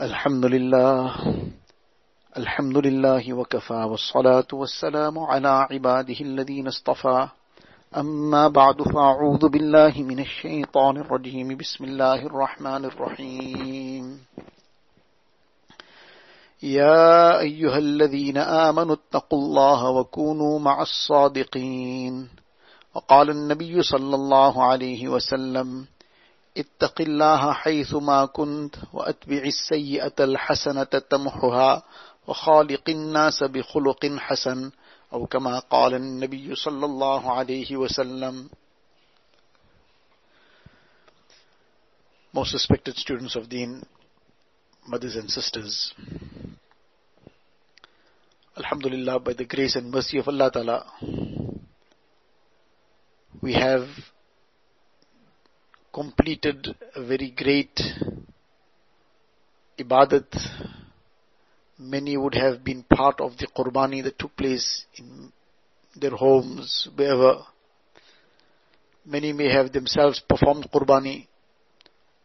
الحمد لله الحمد لله وكفى والصلاة والسلام على عباده الذين اصطفى. أما بعد فأعوذ بالله من الشيطان الرجيم. بسم الله الرحمن الرحيم. يا أيها الذين آمنوا اتقوا الله وكونوا مع الصادقين. وقال النبي صلى الله عليه وسلم اتق الله حيث ما كنت وأتبع السيئة الحسنة تمحها وخالق الناس بخلق حسن أو كما قال النبي صلى الله عليه وسلم Most respected students of Deen, mothers and sisters, Alhamdulillah, by the grace and mercy of Allah Ta'ala, we have completed a very great ibadat. Many would have been part of the qurbani that took place in their homes, wherever. Many may have themselves performed qurbani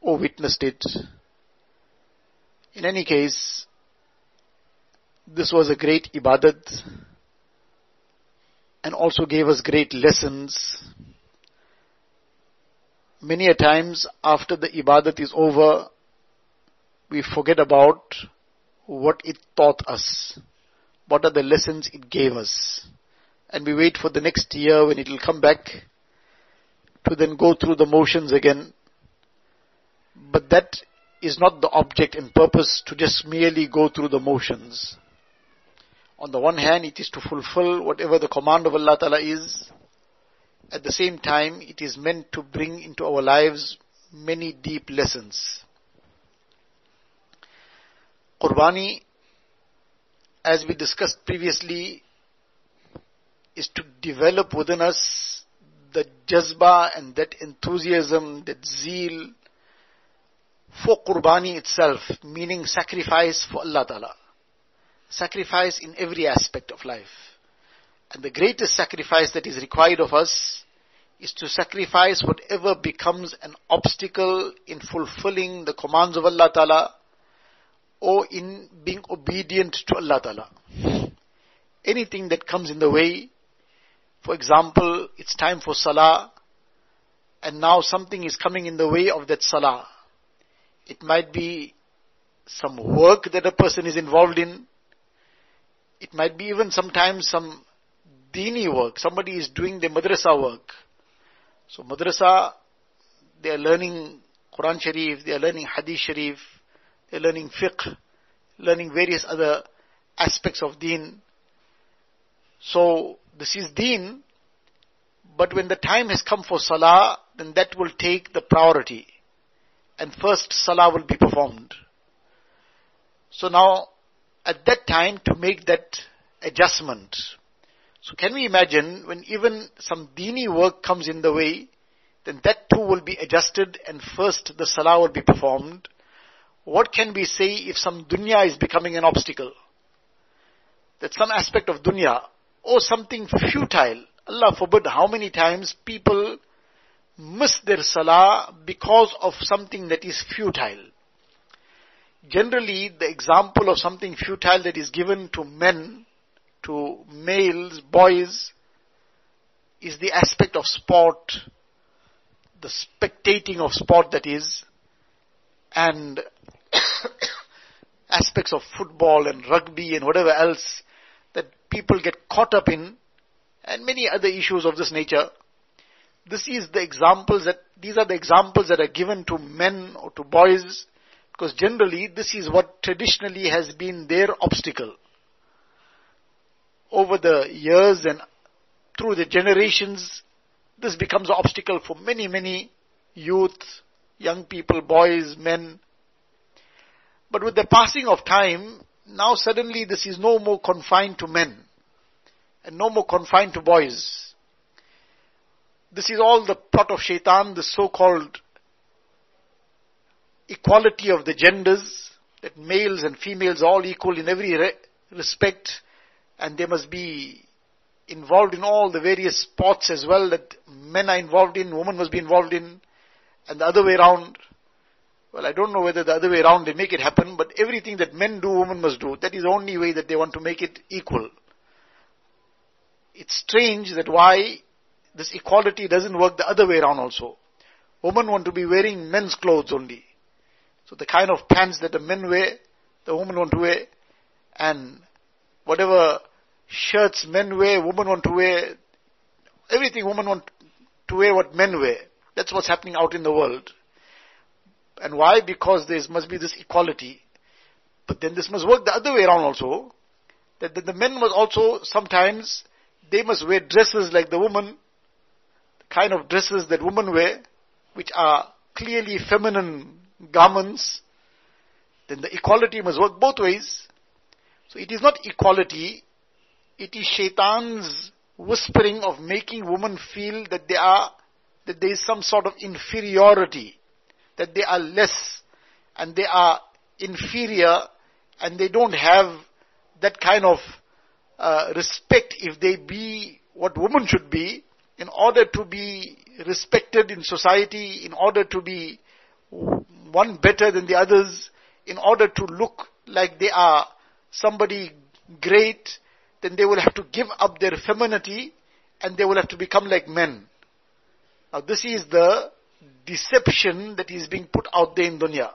or witnessed it. In any case, this was a great ibadat and also gave us great lessons many a times after the ibadat is over, we forget about what it taught us. What are the lessons it gave us? And we wait for the next year when it will come back to then go through the motions again. But that is not the object and purpose to just merely go through the motions. On the one hand, it is to fulfill whatever the command of Allah Ta'ala is, at the same time, it is meant to bring into our lives many deep lessons. Qurbani, as we discussed previously, is to develop within us the jazba and that enthusiasm, that zeal for Qurbani itself, meaning sacrifice for Allah Ta'ala. Sacrifice in every aspect of life. And the greatest sacrifice that is required of us is to sacrifice whatever becomes an obstacle in fulfilling the commands of Allah Ta'ala or in being obedient to Allah Ta'ala. Anything that comes in the way, for example, it's time for Salah, and now something is coming in the way of that Salah. It might be some work that a person is involved in. It might be even sometimes some dini work. Somebody is doing the madrasa work. So madrasa, they are learning Quran Sharif, they are learning Hadith Sharif, they are learning fiqh, learning various other aspects of deen. So this is deen, but when the time has come for salah, then that will take the priority. And first salah will be performed. So now, at that time, to make that adjustment, so can we imagine when even some dini work comes in the way, then that too will be adjusted and first the salah will be performed. What can we say if some dunya is becoming an obstacle? That some aspect of dunya or something futile. Allah forbid how many times people miss their salah because of something that is futile. Generally, the example of something futile that is given to men to males, boys, is the aspect of sport, the spectating of sport that is, and aspects of football and rugby and whatever else that people get caught up in, and many other issues of this nature. This is the examples that, these are the examples that are given to men or to boys, because generally this is what traditionally has been their obstacle over the years and through the generations, this becomes an obstacle for many, many youth, young people, boys, men. But with the passing of time, now suddenly this is no more confined to men and no more confined to boys. This is all the plot of shaitan, the so-called equality of the genders, that males and females are all equal in every re- respect, and they must be involved in all the various sports as well that men are involved in, women must be involved in, and the other way around. well, I don't know whether the other way around they make it happen, but everything that men do, women must do. That is the only way that they want to make it equal. It's strange that why this equality doesn't work the other way around also. Women want to be wearing men's clothes only. So the kind of pants that the men wear, the women want to wear, and whatever shirts men wear, women want to wear, everything women want to wear what men wear. That's what's happening out in the world. And why? Because there must be this equality. But then this must work the other way around also. That the men must also sometimes, they must wear dresses like the woman, the kind of dresses that women wear, which are clearly feminine garments. Then the equality must work both ways. So it is not equality, it is shaitan's whispering of making women feel that they are, that there is some sort of inferiority, that they are less, and they are inferior, and they don't have that kind of uh, respect if they be what women should be, in order to be respected in society, in order to be one better than the others, in order to look like they are somebody great, then they will have to give up their femininity and they will have to become like men. Now this is the deception that is being put out there in dunya.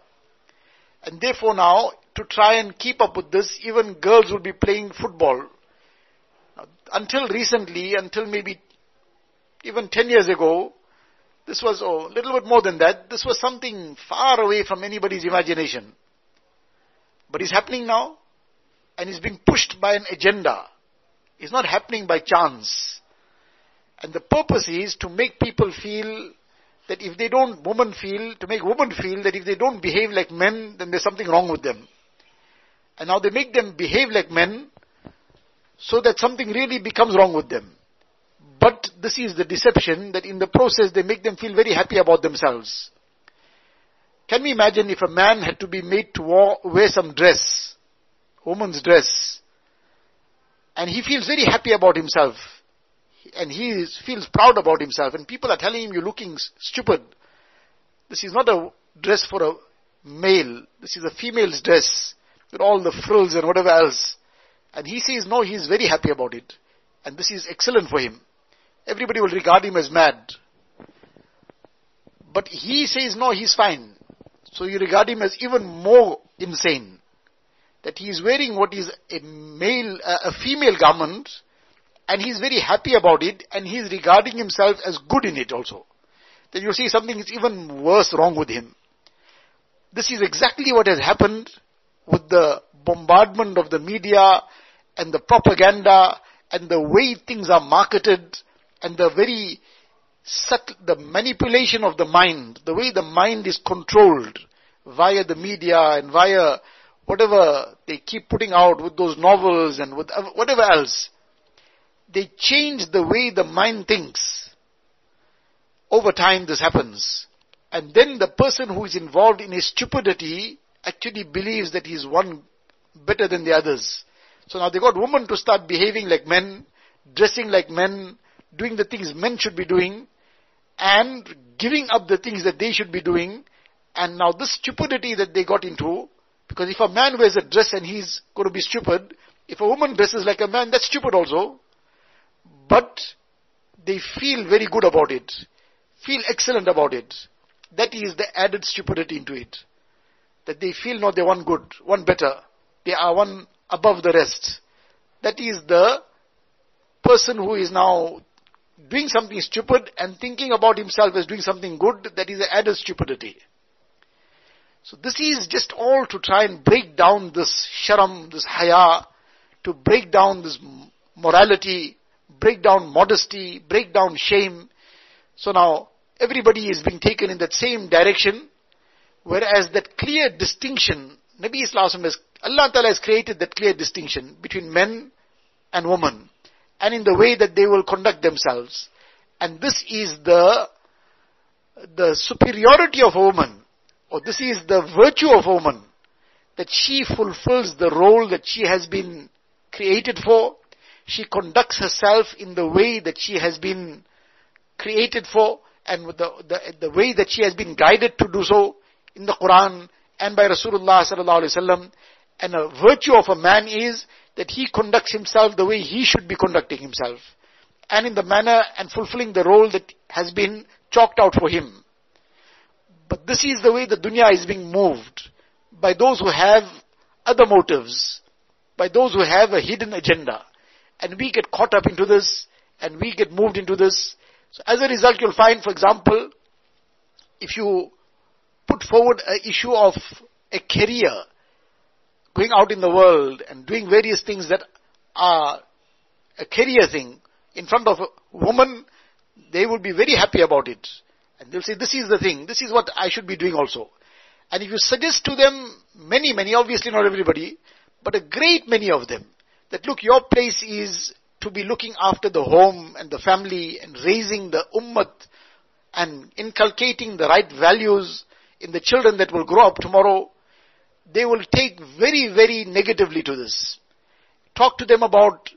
And therefore now, to try and keep up with this, even girls will be playing football. Now, until recently, until maybe even 10 years ago, this was a oh, little bit more than that. This was something far away from anybody's imagination. But it's happening now, and it's being pushed by an agenda. It's not happening by chance. And the purpose is to make people feel that if they don't, women feel, to make women feel that if they don't behave like men, then there's something wrong with them. And now they make them behave like men so that something really becomes wrong with them. But this is the deception that in the process they make them feel very happy about themselves. Can we imagine if a man had to be made to wear some dress, woman's dress, and he feels very happy about himself. And he is, feels proud about himself. And people are telling him you're looking stupid. This is not a dress for a male. This is a female's dress with all the frills and whatever else. And he says no he's very happy about it. And this is excellent for him. Everybody will regard him as mad. But he says no he's fine. So you regard him as even more insane that he is wearing what is a male, uh, a female garment, and he is very happy about it, and he is regarding himself as good in it also. Then you see something is even worse wrong with him. This is exactly what has happened with the bombardment of the media and the propaganda and the way things are marketed and the very subtle, the manipulation of the mind, the way the mind is controlled via the media and via whatever they keep putting out with those novels and with whatever else, they change the way the mind thinks. Over time this happens. And then the person who is involved in his stupidity actually believes that he is one better than the others. So now they got women to start behaving like men, dressing like men, doing the things men should be doing, and giving up the things that they should be doing. And now this stupidity that they got into because if a man wears a dress and he's going to be stupid, if a woman dresses like a man, that's stupid also. But they feel very good about it, feel excellent about it. That is the added stupidity into it. That they feel no, they one good, one better. They are one above the rest. That is the person who is now doing something stupid and thinking about himself as doing something good. That is the added stupidity. So this is just all to try and break down this sharam, this haya, to break down this morality, break down modesty, break down shame. So now everybody is being taken in that same direction, whereas that clear distinction, Nabi Islam has, Allah Ta'ala has created that clear distinction between men and women, and in the way that they will conduct themselves. And this is the, the superiority of a woman or this is the virtue of a woman, that she fulfills the role that she has been created for. She conducts herself in the way that she has been created for and with the, the, the way that she has been guided to do so in the Quran and by Rasulullah sallallahu alaihi wasallam. And a virtue of a man is that he conducts himself the way he should be conducting himself. And in the manner and fulfilling the role that has been chalked out for him. But this is the way the dunya is being moved by those who have other motives, by those who have a hidden agenda. And we get caught up into this, and we get moved into this. So as a result, you'll find, for example, if you put forward an issue of a career, going out in the world and doing various things that are a career thing in front of a woman, they would be very happy about it. And they'll say, this is the thing, this is what I should be doing also. And if you suggest to them, many, many, obviously not everybody, but a great many of them, that look, your place is to be looking after the home and the family and raising the ummah and inculcating the right values in the children that will grow up tomorrow, they will take very, very negatively to this. Talk to them about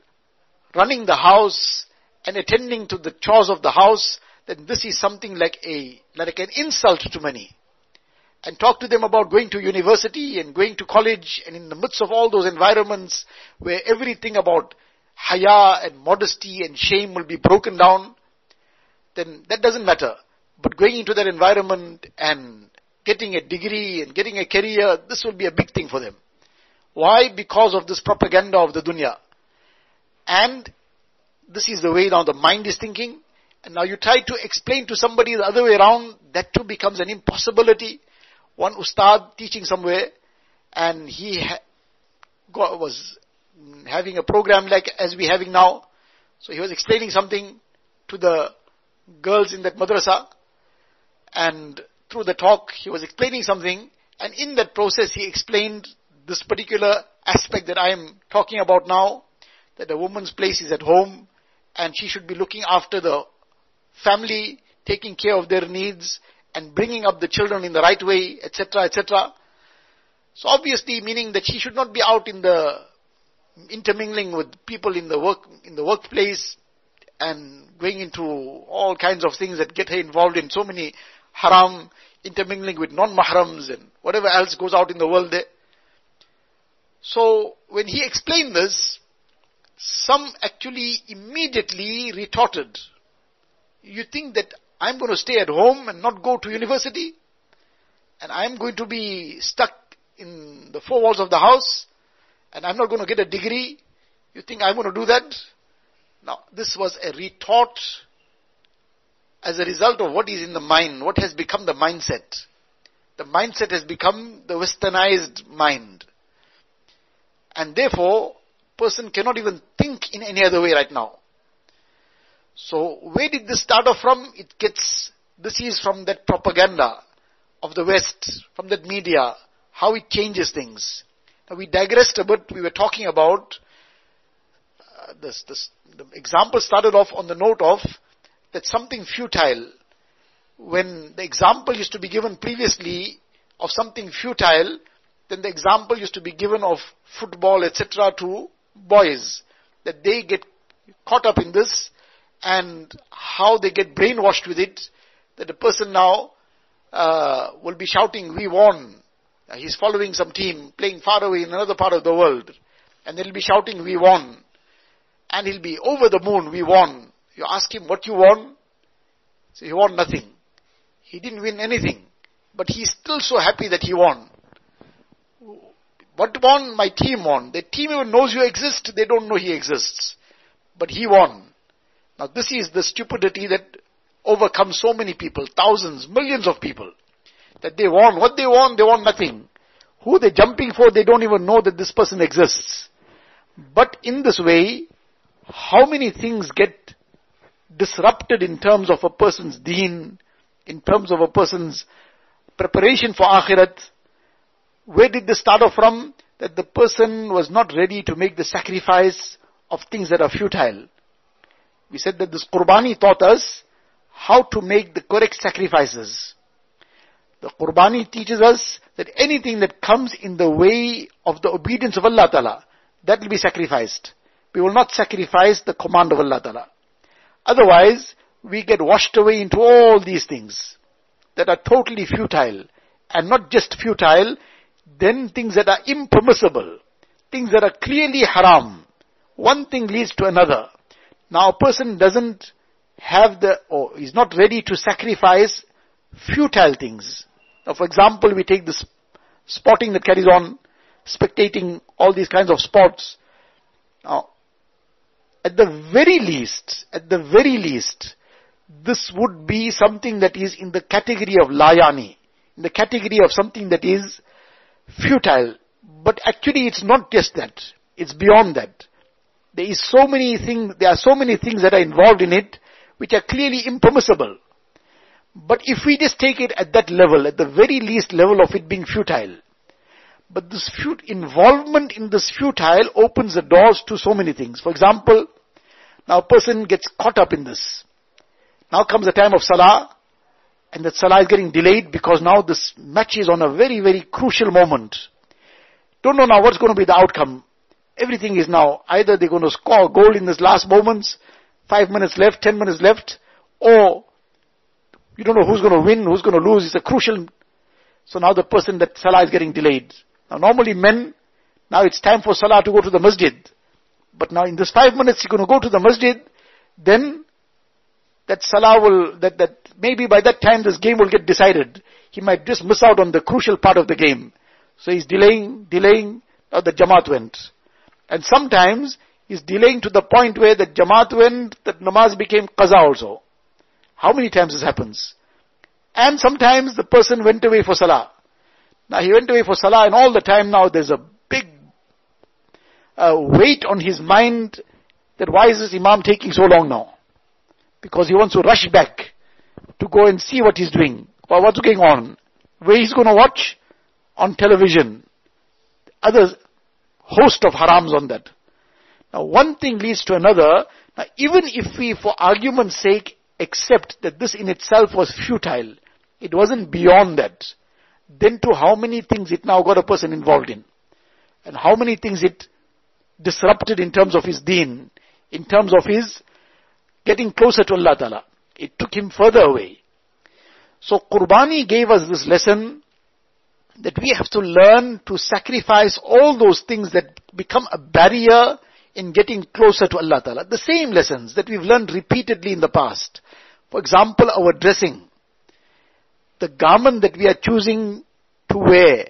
running the house and attending to the chores of the house, then this is something like a, like an insult to many. And talk to them about going to university and going to college and in the midst of all those environments where everything about haya and modesty and shame will be broken down, then that doesn't matter. But going into that environment and getting a degree and getting a career, this will be a big thing for them. Why? Because of this propaganda of the dunya. And this is the way now the mind is thinking. And now you try to explain to somebody the other way around, that too becomes an impossibility. One ustad teaching somewhere, and he ha- got, was having a program like as we having now. So he was explaining something to the girls in that madrasa, and through the talk, he was explaining something, and in that process, he explained this particular aspect that I am talking about now, that a woman's place is at home, and she should be looking after the family, taking care of their needs, and bringing up the children in the right way, etc., etc. So obviously, meaning that she should not be out in the intermingling with people in the work in the workplace and going into all kinds of things that get her involved in so many haram, intermingling with non-mahrams and whatever else goes out in the world there. So when he explained this, some actually immediately retorted. You think that I'm going to stay at home and not go to university? And I'm going to be stuck in the four walls of the house? And I'm not going to get a degree? You think I'm going to do that? Now, this was a retort as a result of what is in the mind, what has become the mindset. The mindset has become the westernized mind. And therefore, person cannot even think in any other way right now. So, where did this start off from? It gets, this is from that propaganda of the West, from that media, how it changes things. Now, we digressed a bit, we were talking about, uh, this, this, the example started off on the note of that something futile, when the example used to be given previously of something futile, then the example used to be given of football, etc., to boys, that they get caught up in this and how they get brainwashed with it, that the person now uh, will be shouting, we won. He's following some team, playing far away in another part of the world, and they'll be shouting, we won. And he'll be over the moon, we won. You ask him what you won. So he won nothing. He didn't win anything. But he's still so happy that he won. What won? My team won. The team even knows you exist, they don't know he exists. But he won. Now this is the stupidity that overcomes so many people, thousands, millions of people. That they won. What they want, They want nothing. Who they're jumping for, they don't even know that this person exists. But in this way, how many things get disrupted in terms of a person's deen, in terms of a person's preparation for akhirat. Where did this start off from? That the person was not ready to make the sacrifice of things that are futile. We said that this Qurbani taught us how to make the correct sacrifices. The Qurbani teaches us that anything that comes in the way of the obedience of Allah Ta'ala, that will be sacrificed. We will not sacrifice the command of Allah Ta'ala. Otherwise, we get washed away into all these things that are totally futile and not just futile, then things that are impermissible, things that are clearly haram, one thing leads to another. Now a person doesn't have the, or is not ready to sacrifice futile things. Now for example, we take this sporting that carries on, spectating all these kinds of sports. Now, at the very least, at the very least, this would be something that is in the category of layani, in the category of something that is futile. But actually it's not just that. It's beyond that. There is so many things, there are so many things that are involved in it which are clearly impermissible. But if we just take it at that level, at the very least level of it being futile, but this fut- involvement in this futile opens the doors to so many things. For example, now a person gets caught up in this. Now comes the time of Salah, and that Salah is getting delayed because now this match is on a very, very crucial moment. Don't know now what's going to be the outcome. Everything is now, either they're going to score a goal in this last moments, five minutes left, ten minutes left, or you don't know who's going to win, who's going to lose. It's a crucial. So now the person that Salah is getting delayed. Now normally men, now it's time for Salah to go to the masjid. But now in this five minutes you're going to go to the masjid, then that Salah will, that, that maybe by that time this game will get decided. He might just miss out on the crucial part of the game. So he's delaying, delaying, now the Jamaat went. And sometimes he's delaying to the point where the Jamaat went, that namaz became qaza also. How many times this happens? And sometimes the person went away for salah. Now he went away for salah and all the time now there's a big uh, weight on his mind that why is this imam taking so long now? Because he wants to rush back to go and see what he's doing or what's going on. Where he's going to watch? On television. Other host of harams on that. Now one thing leads to another. Now even if we, for argument's sake, accept that this in itself was futile, it wasn't beyond that then to how many things it now got a person involved in. And how many things it disrupted in terms of his deen, in terms of his getting closer to Allah Ta'ala. It took him further away. So Qurbani gave us this lesson that we have to learn to sacrifice all those things that become a barrier in getting closer to Allah Ta'ala. The same lessons that we've learned repeatedly in the past. For example, our dressing the garment that we are choosing to wear,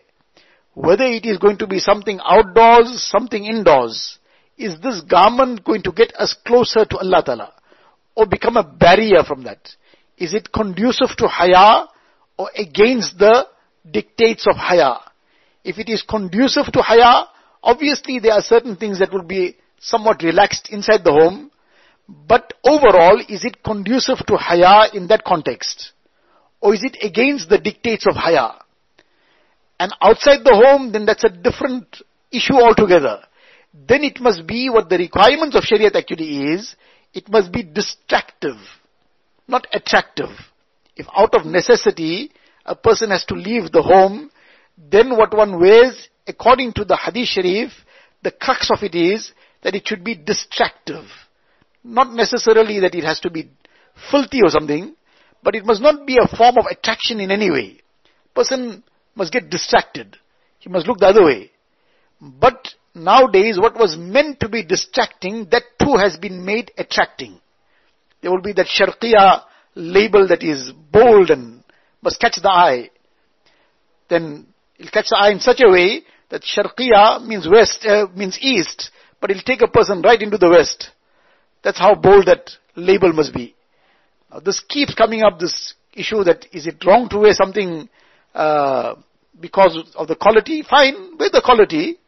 whether it is going to be something outdoors, something indoors, is this garment going to get us closer to Allah Ta'ala? Or become a barrier from that? Is it conducive to haya or against the dictates of haya? If it is conducive to haya, obviously there are certain things that will be somewhat relaxed inside the home, but overall, is it conducive to haya in that context? Or is it against the dictates of haya? And outside the home, then that's a different issue altogether. Then it must be what the requirements of Shariat actually is, it must be distractive, not attractive. If out of necessity, a person has to leave the home, then what one wears, according to the Hadith Sharif, the crux of it is that it should be distractive. Not necessarily that it has to be filthy or something, but it must not be a form of attraction in any way. Person must get distracted. He must look the other way. But nowadays, what was meant to be distracting, that too has been made attracting. There will be that Sharqiya label that is bold and must catch the eye. Then it'll catch the eye in such a way that Sharqiya means west, uh, means east, but it'll take a person right into the west. That's how bold that label must be. Now this keeps coming up, this issue that is it wrong to wear something uh, because of the quality? Fine, wear the quality,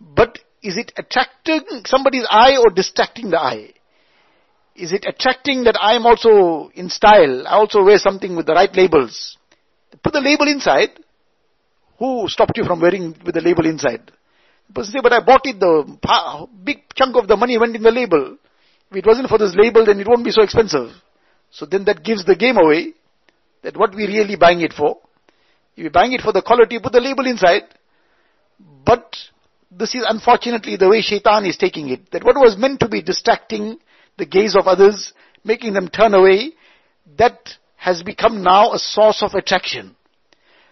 but is it attracting somebody's eye or distracting the eye? Is it attracting that I am also in style? I also wear something with the right labels. Put the label inside. Who stopped you from wearing with the label inside? The person say, but I bought it, the big chunk of the money went in the label. If it wasn't for this label, then it won't be so expensive. So then that gives the game away that what we really buying it for. If you're buying it for the quality, put the label inside. But this is unfortunately the way shaitan is taking it. That what was meant to be distracting the gaze of others, making them turn away, that has become now a source of attraction.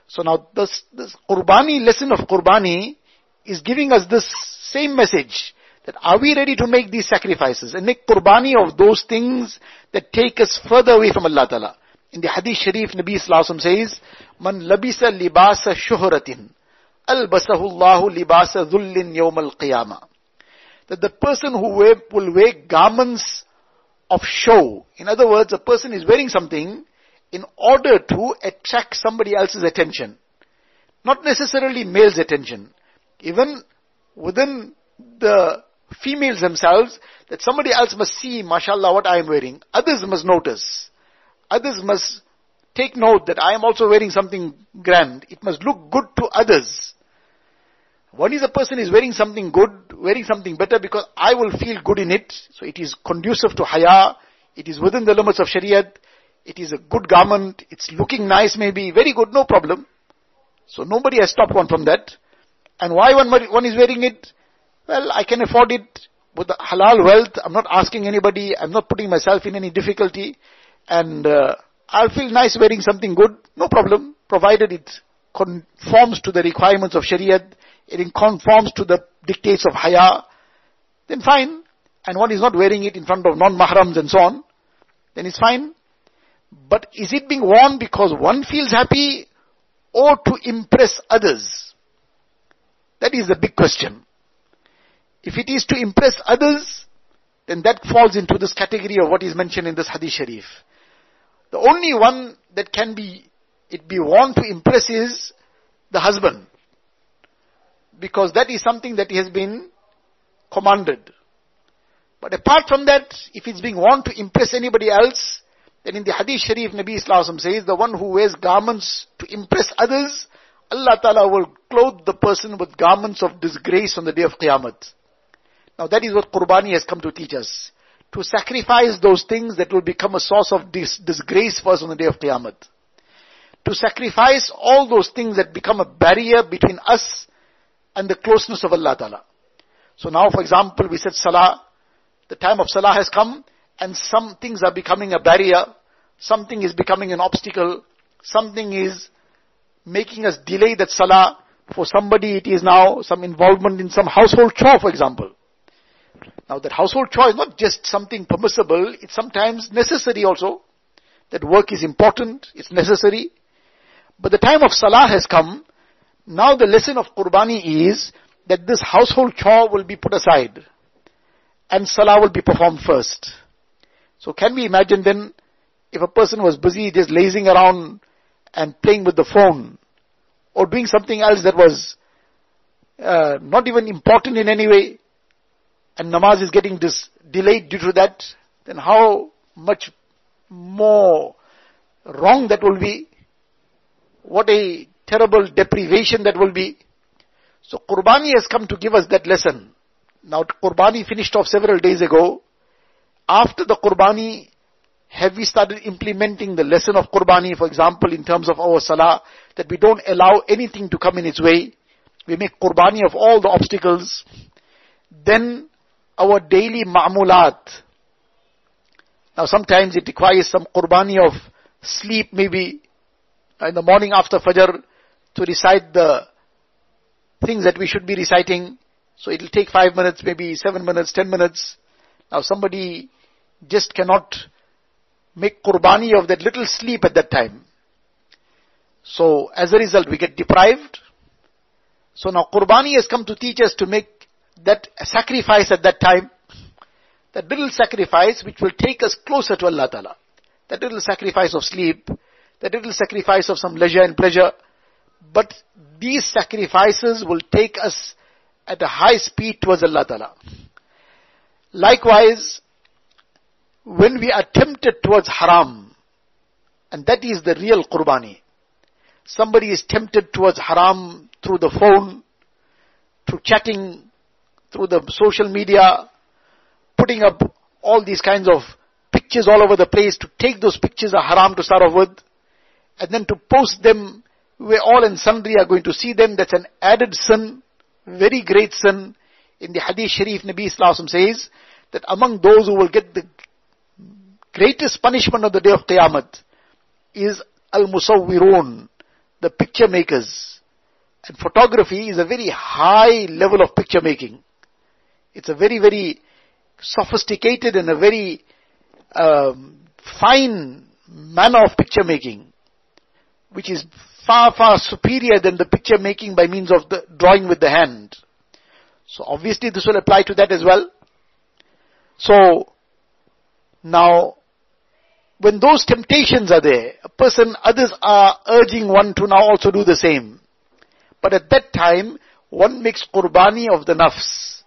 So now this, this Qurbani lesson of Qurbani is giving us this same message that are we ready to make these sacrifices and make Qurbani of those things that take us further away from Allah Ta'ala. In the Hadith Sharif, Nabi Sallallahu says, Man labisa libasa shuhratin, albasahu Allahu libasa dhullin yawm al-qiyamah. That the person who wear, will wear garments of show, in other words, a person is wearing something in order to attract somebody else's attention. Not necessarily male's attention. Even within the females themselves, that somebody else must see, mashallah, what I am wearing. Others must notice. Others must take note that I am also wearing something grand. It must look good to others. One is a person is wearing something good, wearing something better because I will feel good in it. So it is conducive to haya. It is within the limits of shariat. It is a good garment. It's looking nice maybe. Very good, no problem. So nobody has stopped one from that. And why one, one is wearing it? Well, I can afford it with the halal wealth. I'm not asking anybody. I'm not putting myself in any difficulty. And uh, I'll feel nice wearing something good. No problem. Provided it conforms to the requirements of Shariat. It conforms to the dictates of Haya. Then fine. And one is not wearing it in front of non-mahrams and so on. Then it's fine. But is it being worn because one feels happy or to impress others? That is the big question. If it is to impress others, then that falls into this category of what is mentioned in this hadith sharif. The only one that can be, it be worn to impress is the husband. Because that is something that has been commanded. But apart from that, if it's being worn to impress anybody else, then in the Hadith Sharif, Nabi Islam says, the one who wears garments to impress others, Allah Ta'ala will clothe the person with garments of disgrace on the day of Qiyamah. Now that is what Qurbani has come to teach us. To sacrifice those things that will become a source of dis- disgrace for us on the day of Qiyamah. To sacrifice all those things that become a barrier between us and the closeness of Allah Ta'ala. So now for example we said Salah, the time of Salah has come, and some things are becoming a barrier, something is becoming an obstacle, something is making us delay that salah. For somebody it is now some involvement in some household chore for example. Now that household chore is not just something permissible, it's sometimes necessary also. That work is important, it's necessary. But the time of salah has come. Now the lesson of Qurbani is that this household chore will be put aside. And salah will be performed first. So can we imagine then, if a person was busy just lazing around and playing with the phone, or doing something else that was uh, not even important in any way, and namaz is getting dis- delayed due to that, then how much more wrong that will be? What a terrible deprivation that will be. So Qurbani has come to give us that lesson. Now Qurbani finished off several days ago, after the Qurbani, have we started implementing the lesson of Qurbani, for example, in terms of our Salah, that we don't allow anything to come in its way? We make Qurbani of all the obstacles. Then our daily ma'mulat. Now sometimes it requires some Qurbani of sleep maybe in the morning after Fajr to recite the things that we should be reciting. So it'll take five minutes, maybe seven minutes, ten minutes. Now somebody just cannot make qurbani of that little sleep at that time. So as a result we get deprived. So now qurbani has come to teach us to make that sacrifice at that time. That little sacrifice which will take us closer to Allah Ta'ala. That little sacrifice of sleep. That little sacrifice of some leisure and pleasure. But these sacrifices will take us at a high speed towards Allah Ta'ala. Likewise, when we are tempted towards haram, and that is the real qurbani. Somebody is tempted towards haram through the phone, through chatting, through the social media, putting up all these kinds of pictures all over the place. To take those pictures of haram to start off with, and then to post them where all and sundry are going to see them. That's an added sin, very great sin. In the Hadith Sharif, Nabi Islam says that among those who will get the greatest punishment of the day of Qiyamah is al-musawwirun, the picture makers. And photography is a very high level of picture making. It's a very, very sophisticated and a very um, fine manner of picture making, which is far, far superior than the picture making by means of the drawing with the hand. So obviously this will apply to that as well. So, now, when those temptations are there, a person, others are urging one to now also do the same. But at that time, one makes qurbani of the nafs.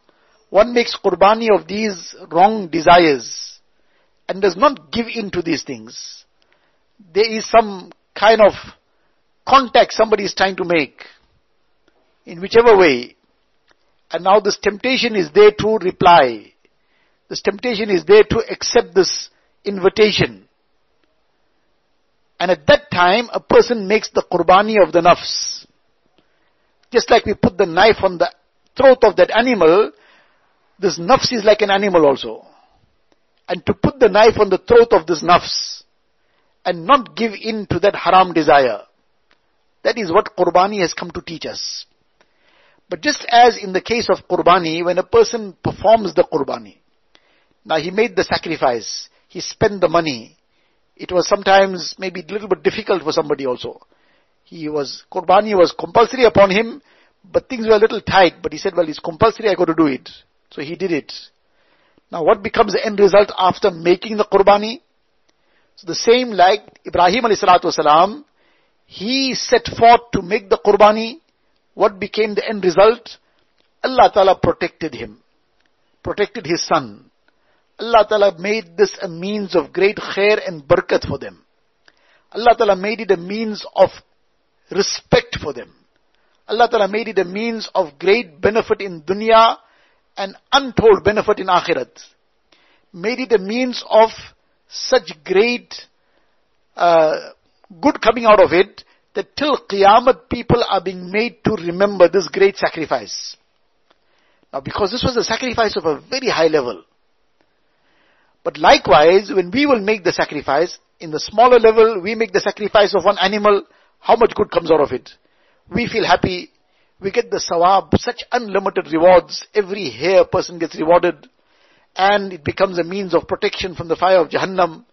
One makes qurbani of these wrong desires and does not give in to these things. There is some kind of contact somebody is trying to make in whichever way. And now this temptation is there to reply. This temptation is there to accept this invitation. And at that time, a person makes the qurbani of the nafs. Just like we put the knife on the throat of that animal, this nafs is like an animal also. And to put the knife on the throat of this nafs, and not give in to that haram desire, that is what qurbani has come to teach us. But just as in the case of qurbani, when a person performs the qurbani, now he made the sacrifice. He spent the money. It was sometimes maybe a little bit difficult for somebody also. He was, Qurbani was compulsory upon him, but things were a little tight, but he said, well, it's compulsory, I got to do it. So he did it. Now what becomes the end result after making the Qurbani? So the same like Ibrahim alayhi salatu he set forth to make the Qurbani. What became the end result? Allah Ta'ala protected him. Protected his son. Allah Ta'ala made this a means of great khair and barakat for them. Allah Ta'ala made it a means of respect for them. Allah Ta'ala made it a means of great benefit in dunya and untold benefit in akhirat. Made it a means of such great uh, good coming out of it that till Qiyamah people are being made to remember this great sacrifice. Now because this was a sacrifice of a very high level. But likewise, when we will make the sacrifice, in the smaller level, we make the sacrifice of one animal, how much good comes out of it? We feel happy, we get the sawab, such unlimited rewards, every hair person gets rewarded, and it becomes a means of protection from the fire of Jahannam,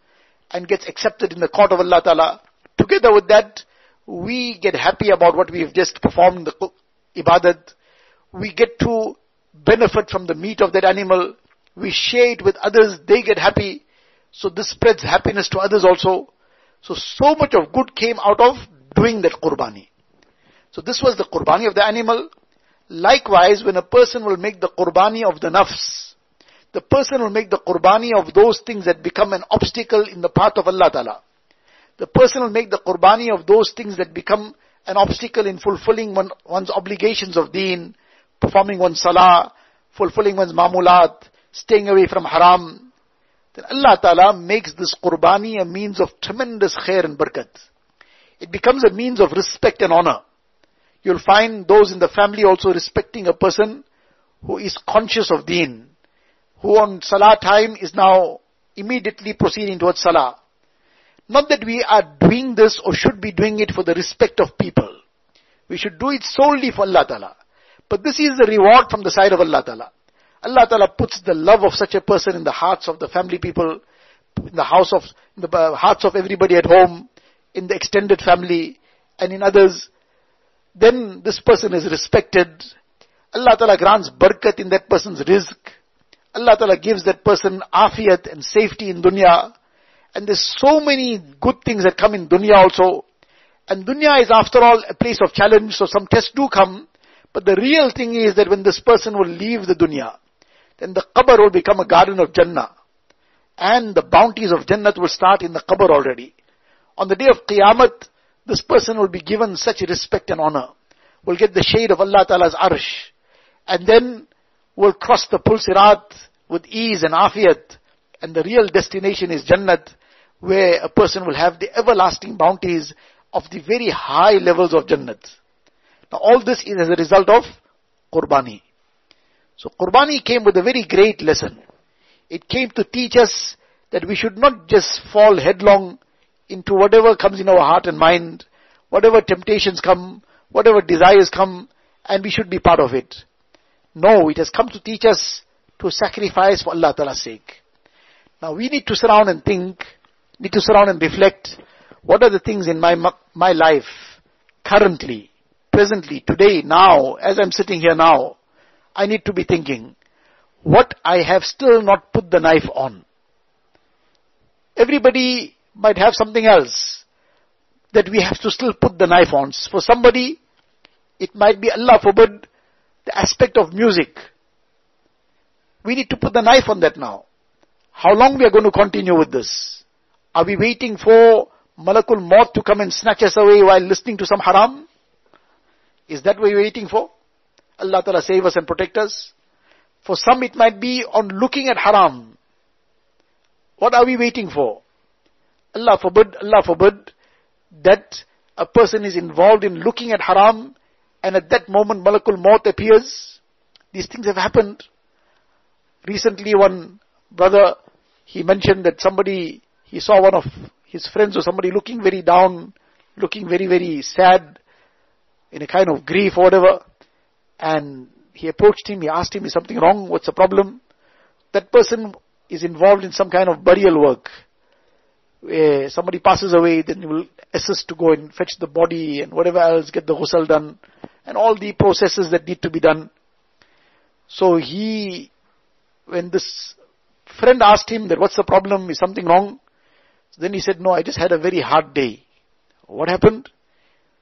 and gets accepted in the court of Allah Ta'ala. Together with that, we get happy about what we have just performed, the ibadat. We get to benefit from the meat of that animal we share it with others, they get happy. So this spreads happiness to others also. So, so much of good came out of doing that qurbani. So this was the qurbani of the animal. Likewise, when a person will make the qurbani of the nafs, the person will make the qurbani of those things that become an obstacle in the path of Allah Ta'ala. The person will make the qurbani of those things that become an obstacle in fulfilling one, one's obligations of deen, performing one's salah, fulfilling one's mamulat, staying away from haram, then Allah Ta'ala makes this qurbani a means of tremendous khair and barakat. It becomes a means of respect and honor. You'll find those in the family also respecting a person who is conscious of deen, who on salah time is now immediately proceeding towards salah. Not that we are doing this or should be doing it for the respect of people. We should do it solely for Allah Ta'ala. But this is the reward from the side of Allah Ta'ala. Allah Ta'ala puts the love of such a person in the hearts of the family people, in the house of, in the uh, hearts of everybody at home, in the extended family, and in others. Then this person is respected. Allah Ta'ala grants barakat in that person's rizq. Allah Ta'ala gives that person afiyat and safety in dunya. And there's so many good things that come in dunya also. And dunya is after all a place of challenge, so some tests do come. But the real thing is that when this person will leave the dunya, then the qabr will become a garden of Jannah. And the bounties of Jannah will start in the qabr already. On the day of Qiyamah, this person will be given such respect and honor. Will get the shade of Allah Ta'ala's arsh. And then will cross the pulsirat with ease and afiyat. And the real destination is Jannat, where a person will have the everlasting bounties of the very high levels of Jannat. Now all this is as a result of Qurbani. So Qurbani came with a very great lesson. It came to teach us that we should not just fall headlong into whatever comes in our heart and mind, whatever temptations come, whatever desires come, and we should be part of it. No, it has come to teach us to sacrifice for Allah Ta'ala's sake. Now we need to surround and think, need to surround and reflect, what are the things in my, my life, currently, presently, today, now, as I'm sitting here now, I need to be thinking, what I have still not put the knife on. Everybody might have something else that we have to still put the knife on. For somebody, it might be, Allah forbid, the aspect of music. We need to put the knife on that now. How long we are going to continue with this? Are we waiting for Malakul Maut to come and snatch us away while listening to some haram? Is that what we're waiting for? Allah Ta'ala save us and protect us. For some it might be on looking at haram. What are we waiting for? Allah forbid, Allah forbid that a person is involved in looking at haram and at that moment Malakul Maut appears. These things have happened. Recently one brother, he mentioned that somebody, he saw one of his friends or somebody looking very down, looking very, very sad, in a kind of grief or whatever. And he approached him, he asked him, is something wrong? What's the problem? That person is involved in some kind of burial work. Where somebody passes away, then he will assist to go and fetch the body and whatever else, get the ghusl done, and all the processes that need to be done. So he, when this friend asked him that what's the problem, is something wrong? So then he said, no, I just had a very hard day. What happened?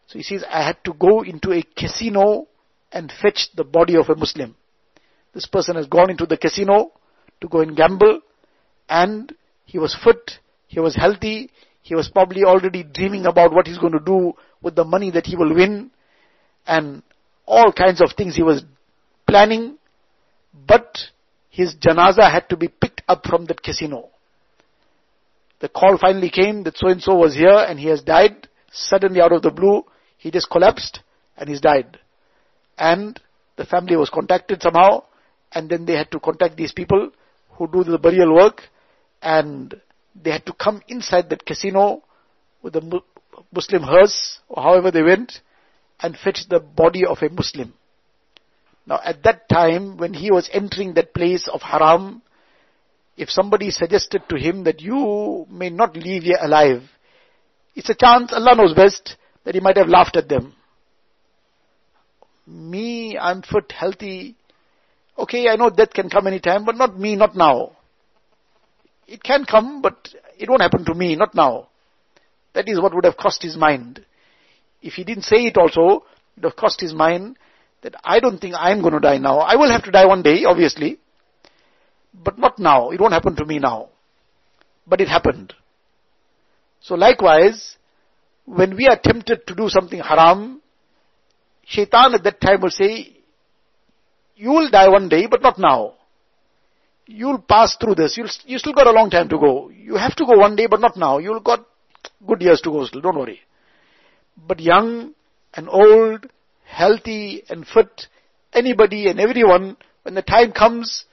So he says, I had to go into a casino and fetch the body of a Muslim. This person has gone into the casino to go and gamble and he was fit, he was healthy, he was probably already dreaming about what he's going to do with the money that he will win and all kinds of things he was planning, but his janaza had to be picked up from that casino. The call finally came that so and so was here and he has died suddenly out of the blue. He just collapsed and he's died and the family was contacted somehow, and then they had to contact these people who do the burial work, and they had to come inside that casino with the Muslim hearse, or however they went, and fetch the body of a Muslim. Now at that time, when he was entering that place of haram, if somebody suggested to him that you may not leave here alive, it's a chance, Allah knows best, that he might have laughed at them me, I'm fit, healthy. Okay, I know death can come any time, but not me, not now. It can come, but it won't happen to me, not now. That is what would have crossed his mind. If he didn't say it also, it would have crossed his mind that I don't think I'm going to die now. I will have to die one day, obviously. But not now. It won't happen to me now. But it happened. So likewise, when we are tempted to do something haram, Shaitan at that time will say, you will die one day, but not now. You'll pass through this. You'll, you still got a long time to go. You have to go one day, but not now. You'll got good years to go still, don't worry. But young and old, healthy and fit, anybody and everyone, when the time comes,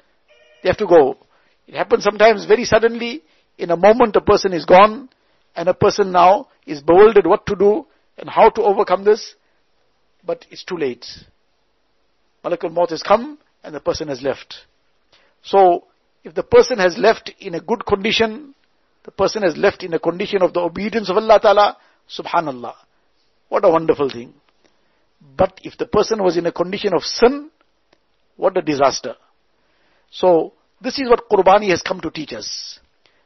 they have to go. It happens sometimes very suddenly. In a moment, a person is gone, and a person now is bewildered what to do and how to overcome this but it's too late. Malakul Maut has come and the person has left. So, if the person has left in a good condition, the person has left in a condition of the obedience of Allah Ta'ala, subhanallah. What a wonderful thing. But if the person was in a condition of sin, what a disaster. So, this is what Qurbani has come to teach us.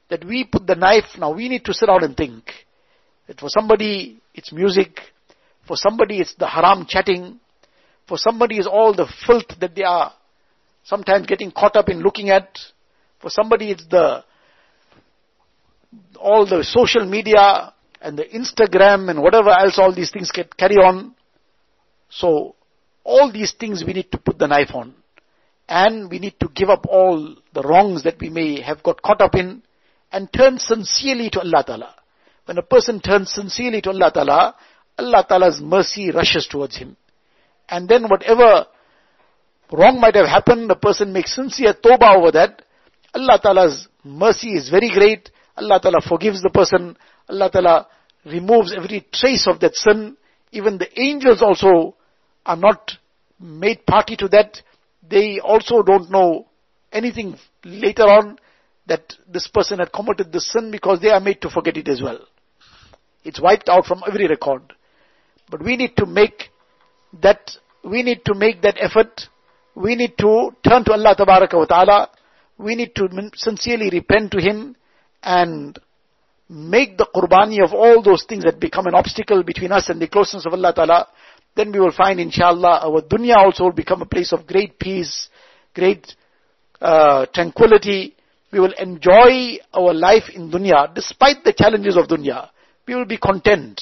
That we put the knife, now we need to sit down and think. That for somebody, it's music, for somebody it's the haram chatting. For somebody it's all the filth that they are sometimes getting caught up in looking at. For somebody it's the all the social media and the Instagram and whatever else all these things get carry on. So all these things we need to put the knife on. And we need to give up all the wrongs that we may have got caught up in and turn sincerely to Allah Ta'ala. When a person turns sincerely to Allah Ta'ala, Allah Ta'ala's mercy rushes towards him. And then whatever wrong might have happened, the person makes sincere tawbah over that. Allah Ta'ala's mercy is very great. Allah Ta'ala forgives the person. Allah Ta'ala removes every trace of that sin Even the angels also are not made party to that. They also don't know anything later on that this person had committed this sin because they are made to forget it as well. It's wiped out from every record. But we need to make that, we need to make that effort. We need to turn to Allah wa ta'ala. We need to sincerely repent to Him and make the qurbani of all those things that become an obstacle between us and the closeness of Allah Ta'ala, then we will find inshallah our dunya also will become a place of great peace, great uh, tranquility. We will enjoy our life in dunya despite the challenges of dunya. We will be content.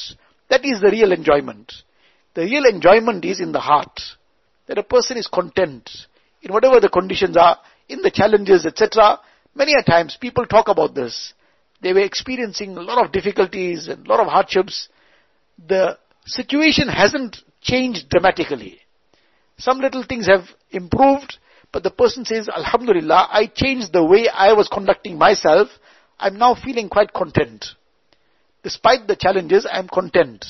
That is the real enjoyment. The real enjoyment is in the heart. That a person is content in whatever the conditions are, in the challenges, etc. Many a times people talk about this. They were experiencing a lot of difficulties and a lot of hardships. The situation hasn't changed dramatically. Some little things have improved, but the person says, Alhamdulillah, I changed the way I was conducting myself. I'm now feeling quite content. Despite the challenges, I'm content.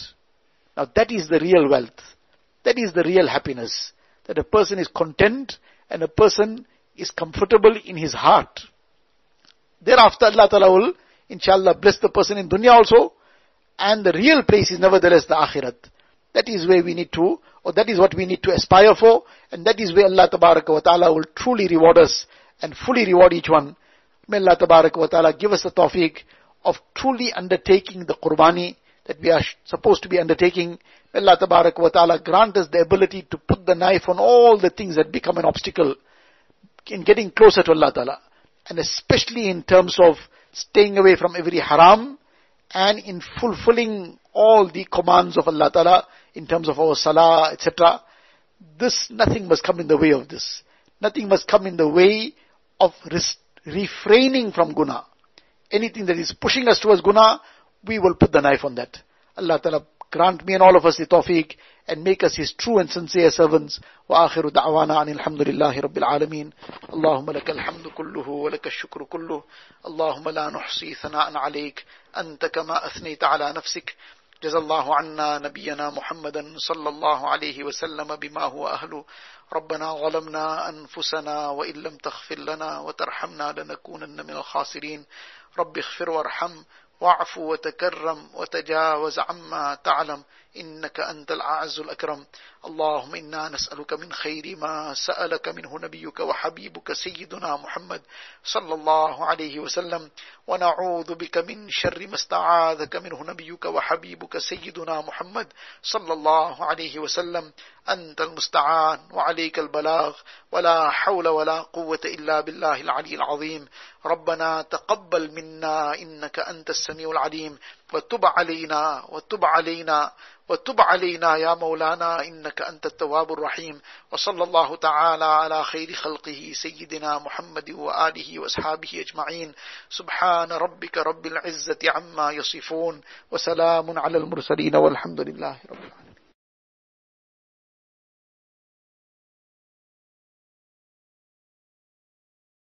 Now that is the real wealth. That is the real happiness. That a person is content and a person is comfortable in his heart. Thereafter Allah Ta'ala will inshallah bless the person in dunya also. And the real place is nevertheless the akhirat. That is where we need to, or that is what we need to aspire for, and that is where Allah wa ta'ala will truly reward us and fully reward each one. May Allah wa ta'ala give us the tawfiq of truly undertaking the qurbani that we are supposed to be undertaking. May Allah wa ta'ala grant us the ability to put the knife on all the things that become an obstacle in getting closer to Allah ta'ala. And especially in terms of staying away from every haram, and in fulfilling all the commands of Allah Ta'ala in terms of our salah, etc. This, nothing must come in the way of this. Nothing must come in the way of refraining from guna. Anything that is pushing us towards guna, we will put the knife on that. Allah Ta'ala grant me and all of us the tawfiq and make us his true and sincere servants. وآخر دعوانا أن الحمد لله رب العالمين اللهم لك الحمد كله ولك الشكر كله اللهم لا نحصي ثناء عليك أنت كما أثنيت على نفسك جزى الله عنا نبينا محمدا صلى الله عليه وسلم بما هو أهله ربنا ظلمنا أنفسنا وإن لم تغفر لنا وترحمنا لنكونن من الخاسرين رب اغفر وارحم واعف وتكرم وتجاوز عما تعلم إنك أنت الأعز الأكرم. اللهم إنا نسألك من خير ما سألك منه نبيك وحبيبك سيدنا محمد صلى الله عليه وسلم. ونعوذ بك من شر ما استعاذك منه نبيك وحبيبك سيدنا محمد صلى الله عليه وسلم. أنت المستعان وعليك البلاغ. ولا حول ولا قوة إلا بالله العلي العظيم. ربنا تقبل منا إنك أنت السميع العليم. وتب علينا وتب علينا وتب علينا يا مولانا إنك أنت التواب الرحيم. وصلى الله تعالى على خير خلقه سيدنا محمد وآله وأصحابه أجمعين. سبحان ربك رب العزة عما يصفون وسلام على المرسلين والحمد لله رب العالمين.